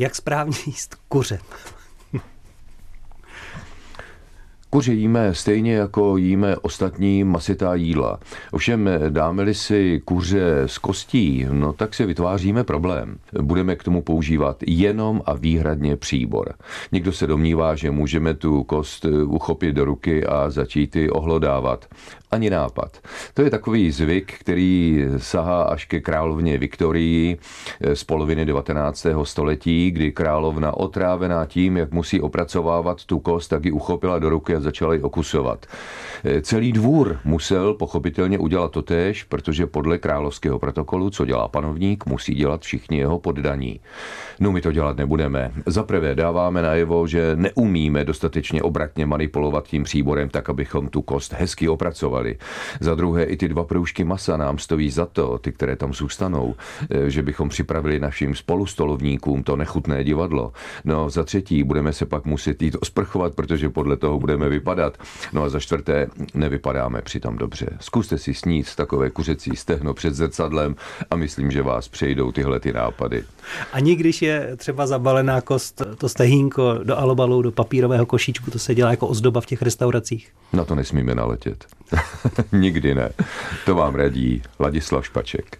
Jak správně jíst kuře? Kuře jíme stejně jako jíme ostatní masitá jídla. Ovšem dáme-li si kuře z kostí, no tak si vytváříme problém. Budeme k tomu používat jenom a výhradně příbor. Někdo se domnívá, že můžeme tu kost uchopit do ruky a začít ji ohlodávat ani nápad. To je takový zvyk, který sahá až ke královně Viktorii z poloviny 19. století, kdy královna otrávená tím, jak musí opracovávat tu kost, tak ji uchopila do ruky a začala ji okusovat. Celý dvůr musel pochopitelně udělat to tež, protože podle královského protokolu, co dělá panovník, musí dělat všichni jeho poddaní. No my to dělat nebudeme. Za prvé dáváme najevo, že neumíme dostatečně obratně manipulovat tím příborem tak, abychom tu kost hezky opracovali. Za druhé i ty dva proužky masa nám stojí za to, ty, které tam zůstanou, eh, že bychom připravili našim spolustolovníkům to nechutné divadlo. No za třetí budeme se pak muset jít osprchovat, protože podle toho budeme vypadat. No a za čtvrté nevypadáme přitom dobře. Zkuste si snít takové kuřecí stehno před zrcadlem a myslím, že vás přejdou tyhle ty nápady. Ani když je třeba zabalená kost, to stehínko do alobalu, do papírového košíčku, to se dělá jako ozdoba v těch restauracích? Na to nesmíme naletět. Nikdy ne. To vám radí Ladislav Špaček.